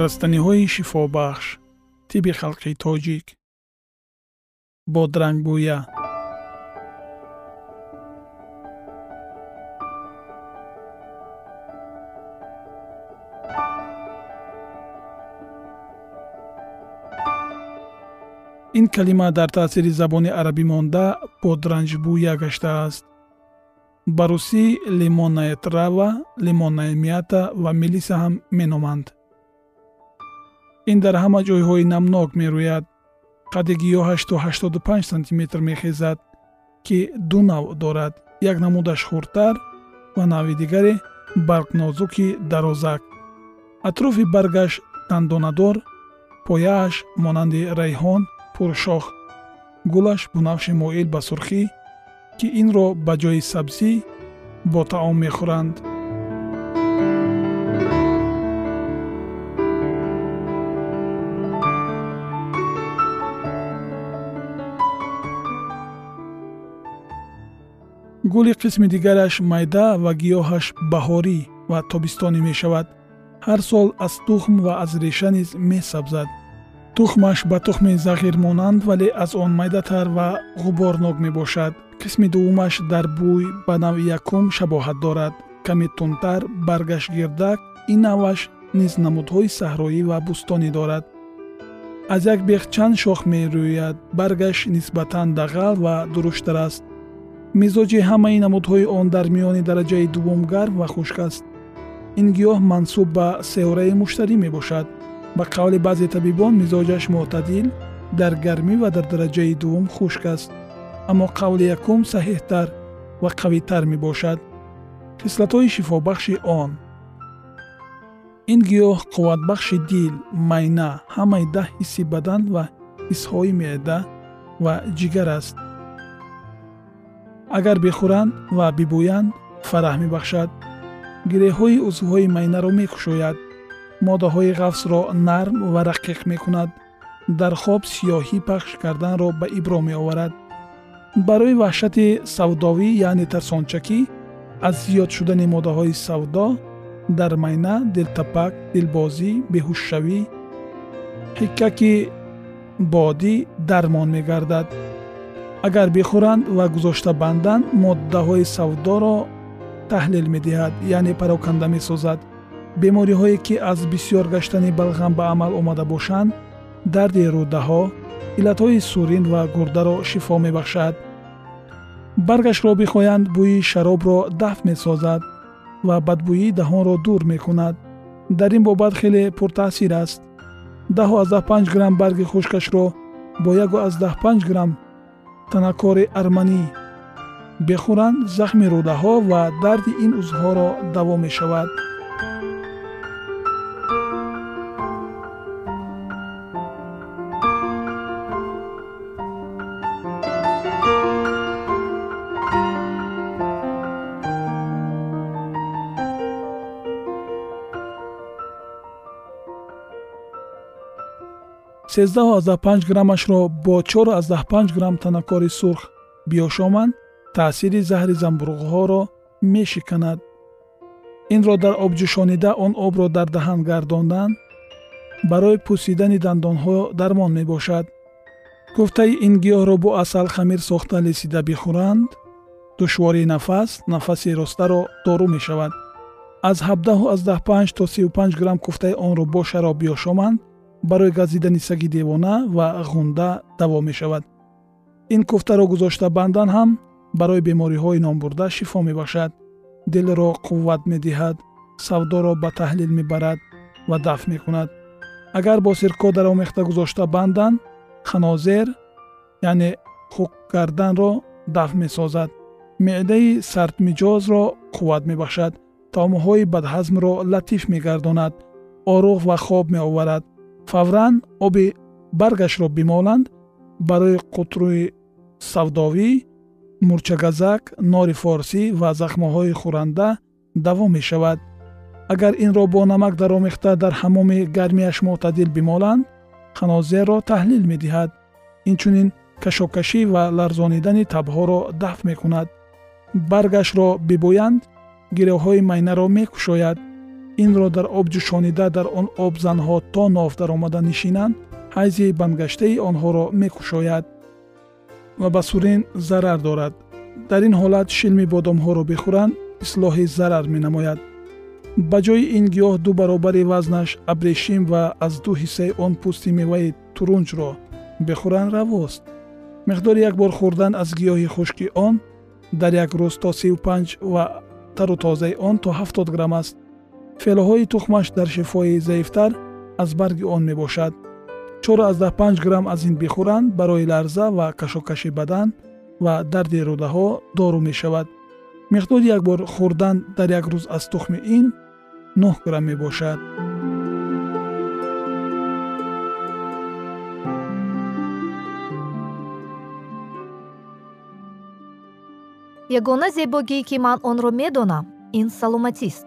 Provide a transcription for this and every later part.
растаниҳои шифобахш тиби халқи тоҷик бодрангбӯя ин калима дар таъсири забони арабӣ монда бодранҷбӯя гаштааст. Ба русӣ лимонная трава лимонная мята ва мелиса ҳам меноманд ин дар ҳама ҷойҳои намнок мерӯяд. Қадди гиёҳаш то 85 сантиметр мехезад ки ду нав дорад. Як намудаш хурдтар ва навъи дигаре баргнозуки дарозак. Атрофи баргаш дандонадор пояаш монанди райҳон пуршох. Гулаш бунавши моил ба сурхӣ ки инро ба ҷои сабзӣ бо таом мехӯранд гули қисми дигараш майда ва гиёҳаш баҳорӣ ва тобистонӣ мешавад. Ҳар сол аз тухм ва аз реша низ месабзад. Тухмаш ба тухми зағирмонанд вале аз он майдатар ва ғуборнок мебошад. Қисми дуввумаш дар бӯй ба навъи якум шабоҳат дорад. Каме тунтар баргаш гирдак ин навъаш низ намудҳои саҳроӣ ва бӯстонӣ дорад. Аз як бех чанд шох мерӯяд. Баргаш нисбатан дағал ва дуруштар аст мизоҷи ҳамаи намудҳои он дар миёни дараҷаи дуввум гарм ва хушк аст. Ин гиёҳ мансуб ба сеораи муштарӣ мебошад. Ба қавли баъзе табибон мизоҷаш мӯътадил дар гармӣ ва дар дараҷаи дуввум хушк аст. Аммо қавли якум саҳеҳтар ва қавитар мебошад. Хислатҳои шифобахши он. Ин гиёҳ қувватбахши дил майна ҳамаи даҳ ҳисси бадан ва ҳиссҳои меъда ва ҷигар аст агар бихӯранд ва бибӯянд фараҳ мебахшад. Гиреҳҳои узвҳои майнаро мекушояд. Моддаҳои ғафсро нарм ва рақиқ мекунад. Дар хоб сиёҳӣ пахш карданро ба ибро меоварад. Барои ваҳшати савдовӣ яъне тарсончакӣ аз зиёд шудани моддаҳои савдо дар майна дилтапак дилбозӣ беҳушшавӣ ҳиккаки бодӣ дармон мегардад агар бихӯранд ва гузошта банданд моддаҳои савдоро таҳлил медиҳад яъне пароканда месозад. Бемориҳое ки аз бисьёр гаштани балғам ба амал омада бошанд дарди рӯдаҳо иллатҳои сурин ва гурдаро шифо мебахшад. Баргашро бихоянд бӯи шаробро дафт месозад ва бадбӯии даҳонро дур мекунад. Дар ин бобат хеле пуртаъсир аст. Даҳу аздаҳ панҷ грамм барги хушкашро бо ягу аздаҳ панҷ грамм танакори арманӣ. Бехӯранд захми рӯдаҳо ва дарди ин узвҳоро даво мешавад сездаҳу аздаҳ панҷ граммашро бо чору аздаҳ панҷ грамм танакори сурх биёшоманд таъсири заҳри замбурғҳоро мешиканад. Инро дар об ҷӯшонида он обро дар даҳан гардондан барои пӯсидани дандонҳо дармон мебошад. Гуфтаи ин гиёҳро бо асал хамир сохта лесида бихӯранд душвории нафас нафаси ростаро дору мешавад. Аз ҳабдаҳу аздаҳ панҷ то сию панҷ грамм куфтаи онро бо шароб биёшоманд барои газидани саги девона ва ғунда даво мешавад. Ин куфтаро гузошта бандан ҳам барои бемориҳои номбурда шифо мебахшад дилро қувват медиҳад савдоро ба таҳлил мебарад ва дафт мекунад. Агар бо сирко даромехта гузошта бандан ханозер яъне хук карданро дафт месозад. Меъдаи сардмиҷозро қувват мебахшад таомҳои бадҳазмро латиф мегардонад. Оруғ ва хоб меоварад фавран оби баргашро бимоланд барои қутрӯи савдовӣ мурчагазак нори форсӣ ва захмоҳои хӯранда даво мешавад. Агар инро бо намак даромехта дар ҳамоми гармияш мӯътадил бимоланд ханозерро таҳлил медиҳад. Инчунин кашокашӣ ва ларзонидани табҳоро дафт мекунад. Баргашро бибӯянд гирёҳҳои майнаро мекушояд инро дар об ҷӯшонида дар он об занҳо то нов даромада нишинанд ҳайзи бандгаштаи онҳоро мекушояд ва ба сурин зарар дорад. Дар ин ҳолат шилми бодомҳоро бихӯранд ислоҳи зарар менамояд. Ба ҷои ин гиёҳ ду баробари вазнаш абрешим ва аз ду ҳиссаи он пӯсти меваи турунҷро бихӯранд равост. Миқдори як бор хӯрдан аз гиёҳи хушки он дар як рӯз то сию панҷ ва тару тозаи он то ҳафтод грамм аст фелоҳои тухмаш дар шифои заифтар аз барги он мебошад. чору аздаҳ панҷ грамм аз ин бихӯранд барои ларза ва кашокаши бадан ва дарди рӯдаҳо дору мешавад. миқдори як бор хӯрдан дар як рӯз аз тухми ин нӯҳ грамм мебошад. Ягона зебогӣ ки ман онро медонам ин саломатист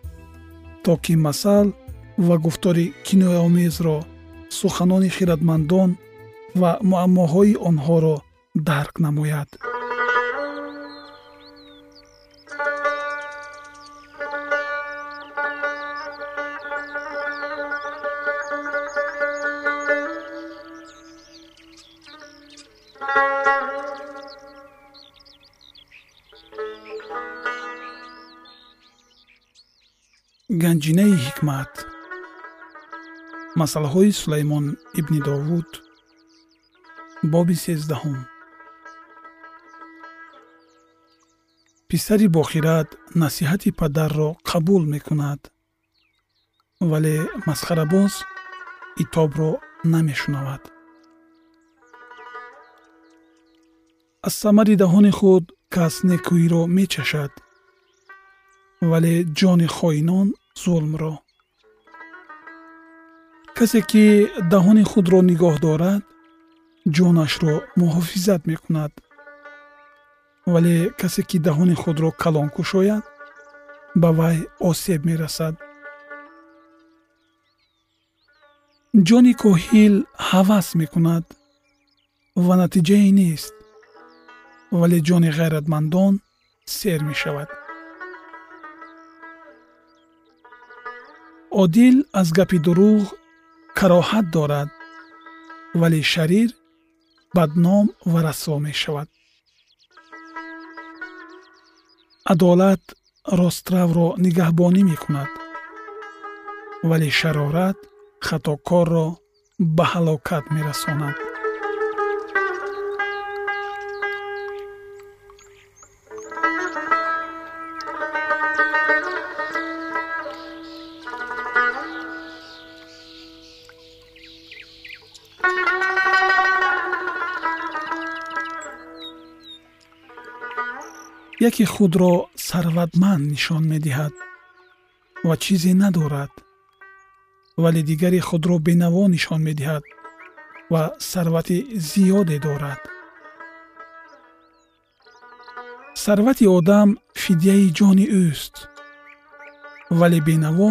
то ки масал ва гуфтори кинояомезро суханони хиратмандон ва муаммоҳои онҳоро дарк намояд ганҷинаи ҳикмат. Масъалаҳои сулаймон ибни довуд боби сездаҳум. Писари бохират насиҳати падарро қабул мекунад вале масхарабоз итобро намешунавад. Аз самари даҳони худ кас некӯиро мечашад вале ҷони хоинон зулмро. Касе ки даҳони худро нигоҳ дорад ҷонашро муҳофизат мекунад. Вале касе ки даҳони худро калон кушояд ба вай осеб мерасад. Ҷони коҳил ҳавас мекунад ва натиҷае нест. Вале ҷони ғайратмандон сер мешавад одил аз гапи дурӯғ кароҳат дорад вале шарир бадном ва расво мешавад. Адолат ростравро нигаҳбонӣ мекунад вале шарорат хатокорро ба ҳалокат мерасонад яке худро сарватманд нишон медиҳад ва чизе надорад вале дигаре худро бенаво нишон медиҳад ва сарвати зиёде дорад. Сарвати одам фидияи ҷони ӯст вале бенаво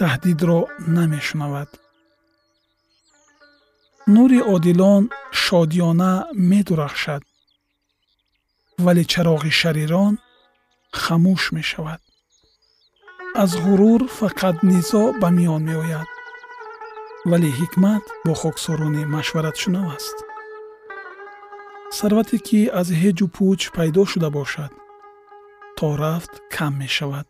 таҳдидро намешунавад. Нури одилон шодиёна медурахшад вале чароғи шарирон хамӯш мешавад. Аз ғурур фақат низо ба миён меояд. Вале ҳикмат бо хоксорони машваратшунав аст. Сарвате ки аз ҳеҷу пӯч пайдо шуда бошад то рафт кам мешавад.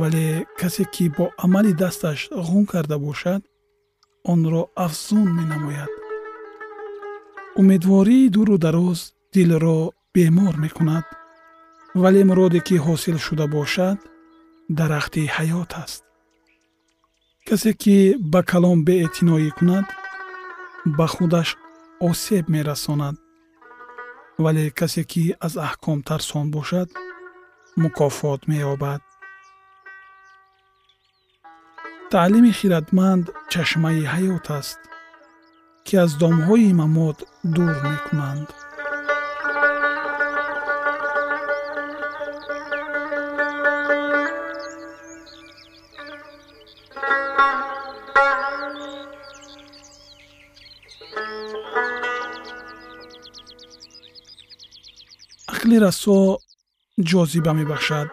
Вале касе ки бо амали дасташ ғун карда бошад онро афзун менамояд. Умедвории дуру дароз дилро бемор мекунад вале муроде ки ҳосил шуда бошад дарахти ҳаёт аст. Касе ки ба калом беэътиноӣ кунад ба худаш осеб мерасонад. Вале касе ки аз аҳком тарсон бошад мукофот меёбад. Таълими хиратманд чашмаи ҳаёт аст ки аз домҳои мамот дур мекунанд ақли расо ҷозиба мебахшад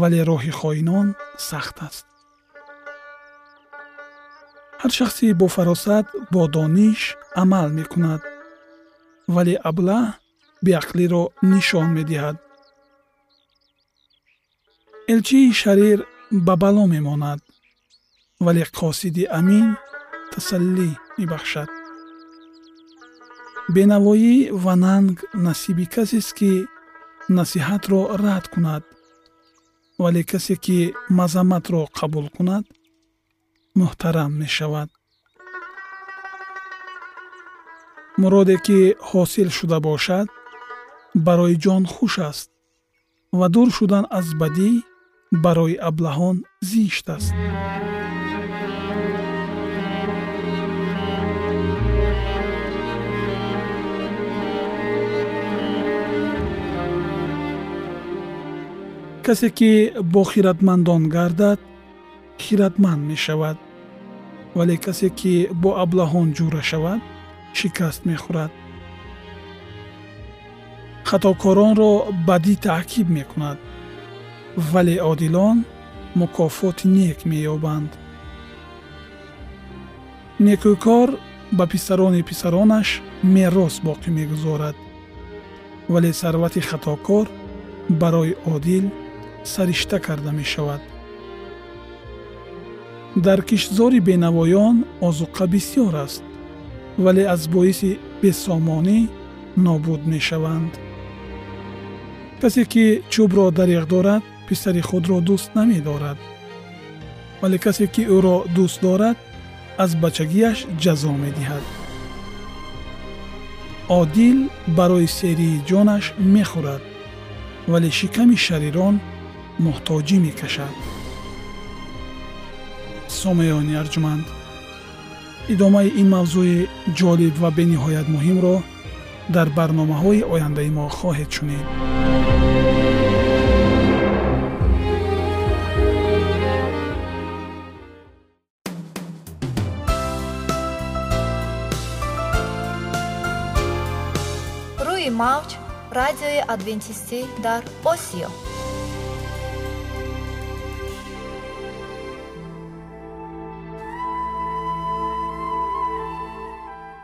вале роҳи хоинон сахт аст. Ҳар шахси бофаросат бо дониш амал мекунад вале аблаҳ беақлиро нишон медиҳад. Элчии шарир ба бало мемонад вале қосиди амин тасаллӣ мебахшад бенавоӣ ва нанг насиби касест ки насиҳатро рад кунад. Вале касе ки мазамматро қабул кунад муҳтарам мешавад. Муроде ки ҳосил шуда бошад барои ҷон хуш аст ва дур шудан аз бадӣ барои аблаҳон зишт аст касе ки бо хиратмандон гардад хиратманд мешавад. Вале касе ки бо аблаҳон ҷура шавад шикаст мехӯрад. Хатокоронро бадӣ таъқиб мекунад. Вале одилон мукофоти нек меёбанд. Некӯкор ба писарони писаронаш мерос боқӣ мегузорад. Вале сарвати хатокор барои одил саришта карда мешавад. Дар киштзори бенавоён озуқа бисьёр аст вале аз боиси бесомонӣ нобуд мешаванд. Касе ки чӯбро дариғ дорад писари худро дӯст намедорад. Вале касе ки ӯро дӯст дорад аз бачагиаш ҷазо медиҳад. Одил барои серии ҷонаш мехӯрад вале шиками шарирон муҳтоҷӣ мекашад. Сомеёни арҷуманд идомаи ин мавзӯи ҷолиб ва бениҳоят муҳимро дар барномаҳои ояндаи мо хоҳед шунид рӯи мавҷ радиои адвентистӣ дар осиё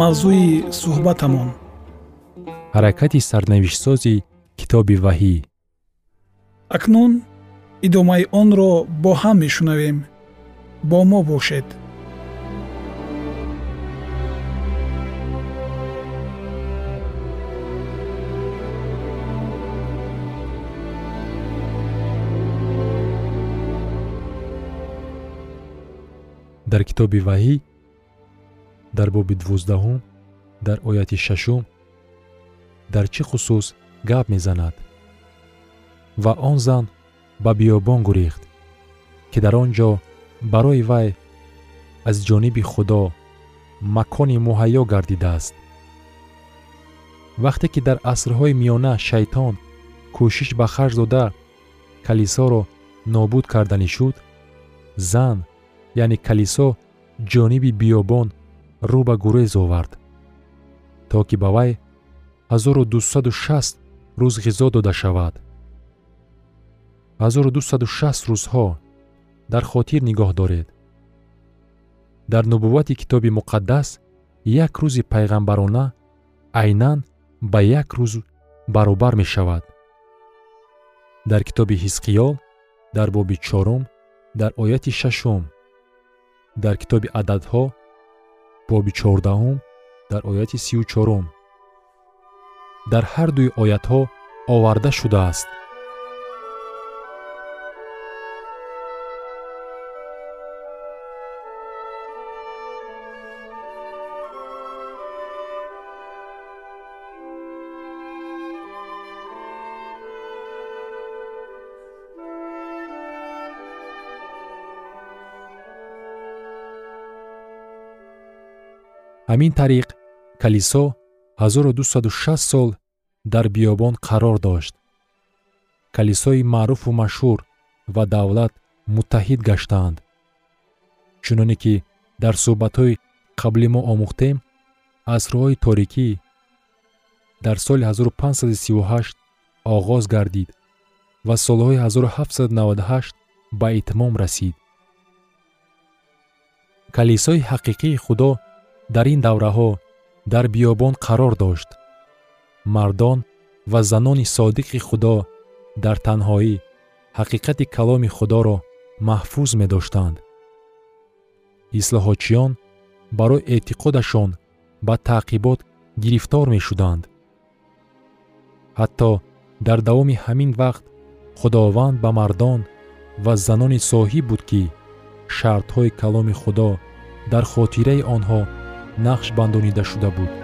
Мавзӯи суҳбатамон. Ҳаракати сарнавиштсози китоби ваҳӣ. Акнун идомаи онро бо ҳам мешунавем. Бо мо бошед. Дар китоби ваҳӣ дар боби дувоздаҳум дар ояти шашум дар чӣ хусус гап мезанад? Ва он зан ба биёбон гурехт ки дар он ҷо барои вай аз ҷониби худо макони муҳайё гардидааст. Вақте ки дар асрҳои миёна шайтон кӯшиш ба харҷ дода калисоро нобуд карданӣ шуд зан яъне калисо ҷониби биёбон рӯ ба гурез овард то ки ба вай 1260 рӯз ғизо дода шавад. 1260 рӯзҳо дар хотир нигоҳ доред. Дар нубуввати китоби муқаддас як рӯзи пайғамбарона айнан ба як рӯз баробар мешавад. Дар китоби ҳизқиёл дар боби чорум дар ояти шашум дар китоби ададҳо боби чордаҳум дар ояти сию чорум. Дар ҳар дуи оятҳо оварда шудааст ҳамин тариқ калисо 1260 сол дар биёбон қарор дошт. Калисои маъруфу машҳур ва давлат муттаҳид гаштаанд. Чуноне ки дар суҳбатҳои қабли мо омӯхтем асрҳои торикӣ дар соли 1538 оғоз гардид ва солҳои 1798 ба итмом расид. Калисои ҳақиқии худо дар ин давраҳо дар биёбон қарор дошт. Мардон ва занони содиқи худо дар танҳоӣ ҳақиқати каломи худоро маҳфуз медоштанд. Ислоҳотчиён барои эътиқодашон ба таъқибот гирифтор мешуданд. Ҳатто дар давоми ҳамин вақт худованд ба мардон ва занони соҳиб буд ки шартҳои каломи худо дар хотираи онҳо нақш бандонида шуда буд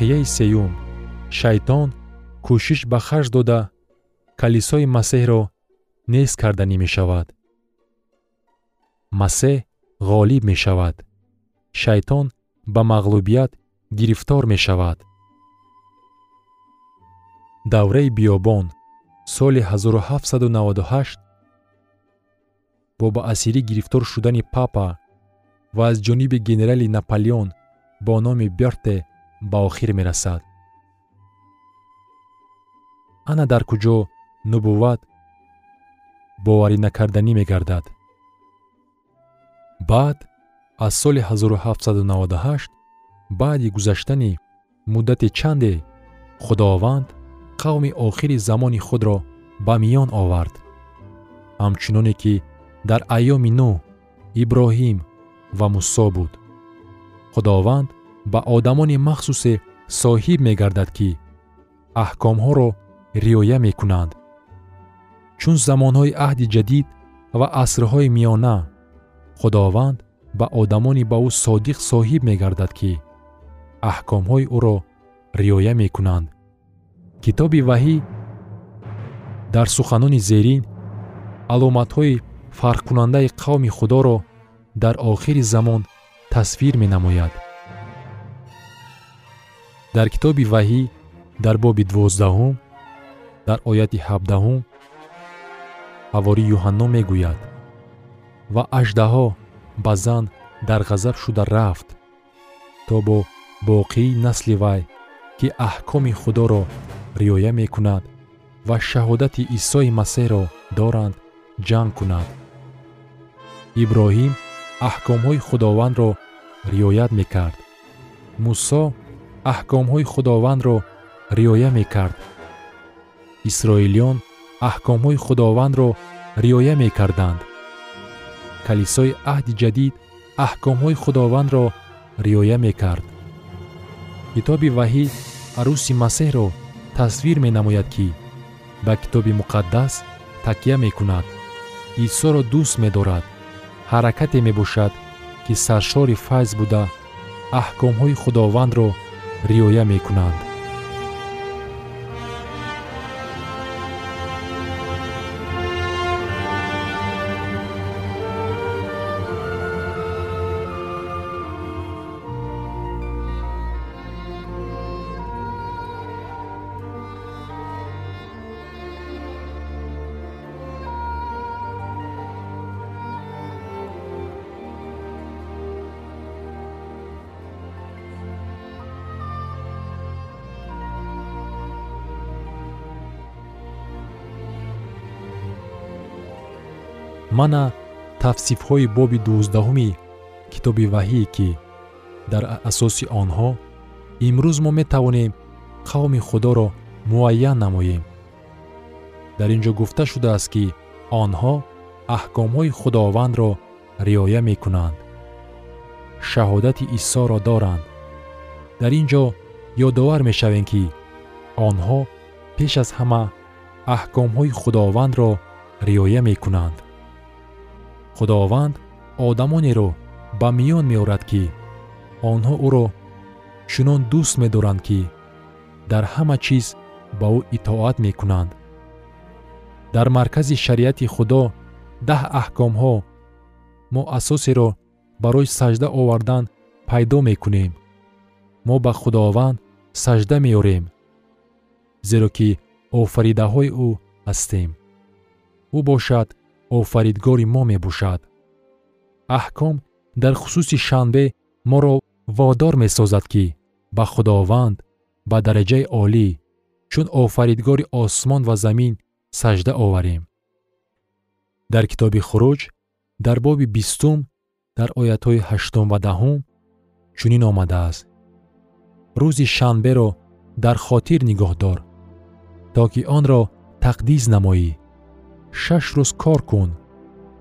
воқеаи сеюм. Шайтон кӯшиш ба харҷ дода калисои масеҳро нест карданӣ мешавад. Масеҳ ғолиб мешавад. Шайтон ба мағлубият гирифтор мешавад. Давраи биёбон соли 1798 бо ба асирӣ гирифтор шудани папа ва аз ҷониби генерали наполеон бо номи берте ба охир мерасад. Ана дар куҷо нубувват боварӣ накарданӣ мегардад. Баъд аз соли 1798 баъди гузаштани муддати чанде худованд қавми охири замони худро ба миён овард. Ҳамчуноне ки дар айёми нӯҳ иброҳим ва мусо буд. Худованд ба одамони махсусе соҳиб мегардад ки аҳкомҳоро риоя мекунанд. Чун замонҳои аҳди ҷадид ва асрҳои миёна худованд ба одамони ба ӯ содиқ соҳиб мегардад ки аҳкомҳои ӯро риоя мекунанд. Китоби ваҳӣ дар суханони зерин аломатҳои фарқкунандаи қавми худоро дар охири замон тасвир менамояд дар китоби ваҳӣ дар боби дувоздаҳум дар ояти ҳабдаҳум ҳавори юҳанно мегӯяд. Ва аждаҳо ба зан дар ғазаб шуда рафт то бо боқии насли вай ки аҳкоми худоро риоя мекунад ва шаҳодати исои масеҳро доранд ҷанг кунад. Иброҳим аҳкомҳои худовандро риоят мекард. Мусо аҳкомҳои худовандро риоя мекард. Исроилиён аҳкомҳои худовандро риоя мекарданд. Калисои аҳди ҷадид аҳкомҳои худовандро риоя мекард. Китоби ваҳӣ арӯси масеҳро тасвир менамояд ки ба китоби муқаддас такя мекунад. Исоро дӯст медорад ҳаракате мебошад ки саршори файз буда аҳкомҳои худовандро риоя мекунанд мана тавсифҳои боби дувоздаҳуми китоби ваҳие ки дар асоси онҳо имрӯз мо метавонем қавми худоро муайян намоем. Дар ин ҷо гуфта шудааст ки онҳо аҳкомҳои худовандро риоя мекунанд. Шаҳодати исоро доранд. Дар ин ҷо ёдовар мешавем ки онҳо пеш аз ҳама аҳкомҳои худовандро риоя мекунанд худованд одамонеро ба миён меорад ки онҳо ӯро чунон дӯст медоранд ки дар ҳама чиз ба ӯ итоат мекунанд. Дар маркази шариати худо даҳ аҳкомҳо мо асосеро барои сажда овардан пайдо мекунем. Мо ба худованд сажда меорем зеро ки офаридаҳои ӯ ҳастем. Ӯ бошад офаридгори мо мебошад. Аҳком дар хусуси шанбе моро водор месозад ки ба худованд ба дараҷаи олӣ чун офаридгори осмон ва замин сажда оварем. Дар китоби хуруҷ дар боби бистум дар оятҳои ҳаштум ва даҳум чунин омадааст. Рӯзи шанберо дар хотир нигоҳ дор то ки онро тақдис намоӣ шаш рӯз кор кун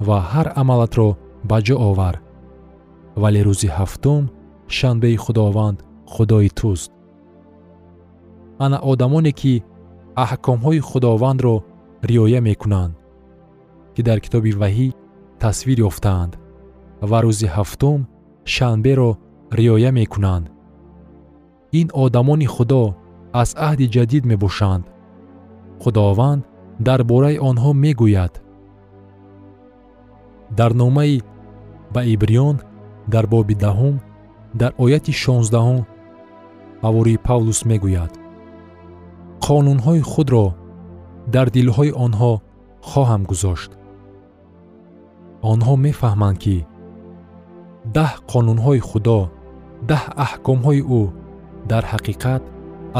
ва ҳар амалатро ба ҷо овар. Вале рӯзи ҳафтум шанбеи худованд худои туст. Ана одамоне ки аҳкомҳои худовандро риоя мекунанд ки дар китоби ваҳӣ тасвир ёфтаанд ва рӯзи ҳафтум шанберо риоя мекунанд. Ин одамони худо аз аҳди ҷадид мебошанд. Худованд дар бораи онҳо мегӯяд. Дар номаи ба ибриён дар боби даҳум дар ояти шонздаҳум ҳавории павлус мегӯяд. Қонунҳои худро дар дилҳои онҳо хоҳам гузошт. Онҳо мефаҳманд ки даҳ қонунҳои худо даҳ аҳкомҳои ӯ дар ҳақиқат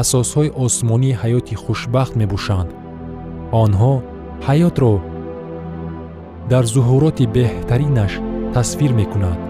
асосҳои осмонии ҳаёти хушбахт мебошанд онҳо ҳаётро дар зуҳуроти беҳтаринаш тасвир мекунад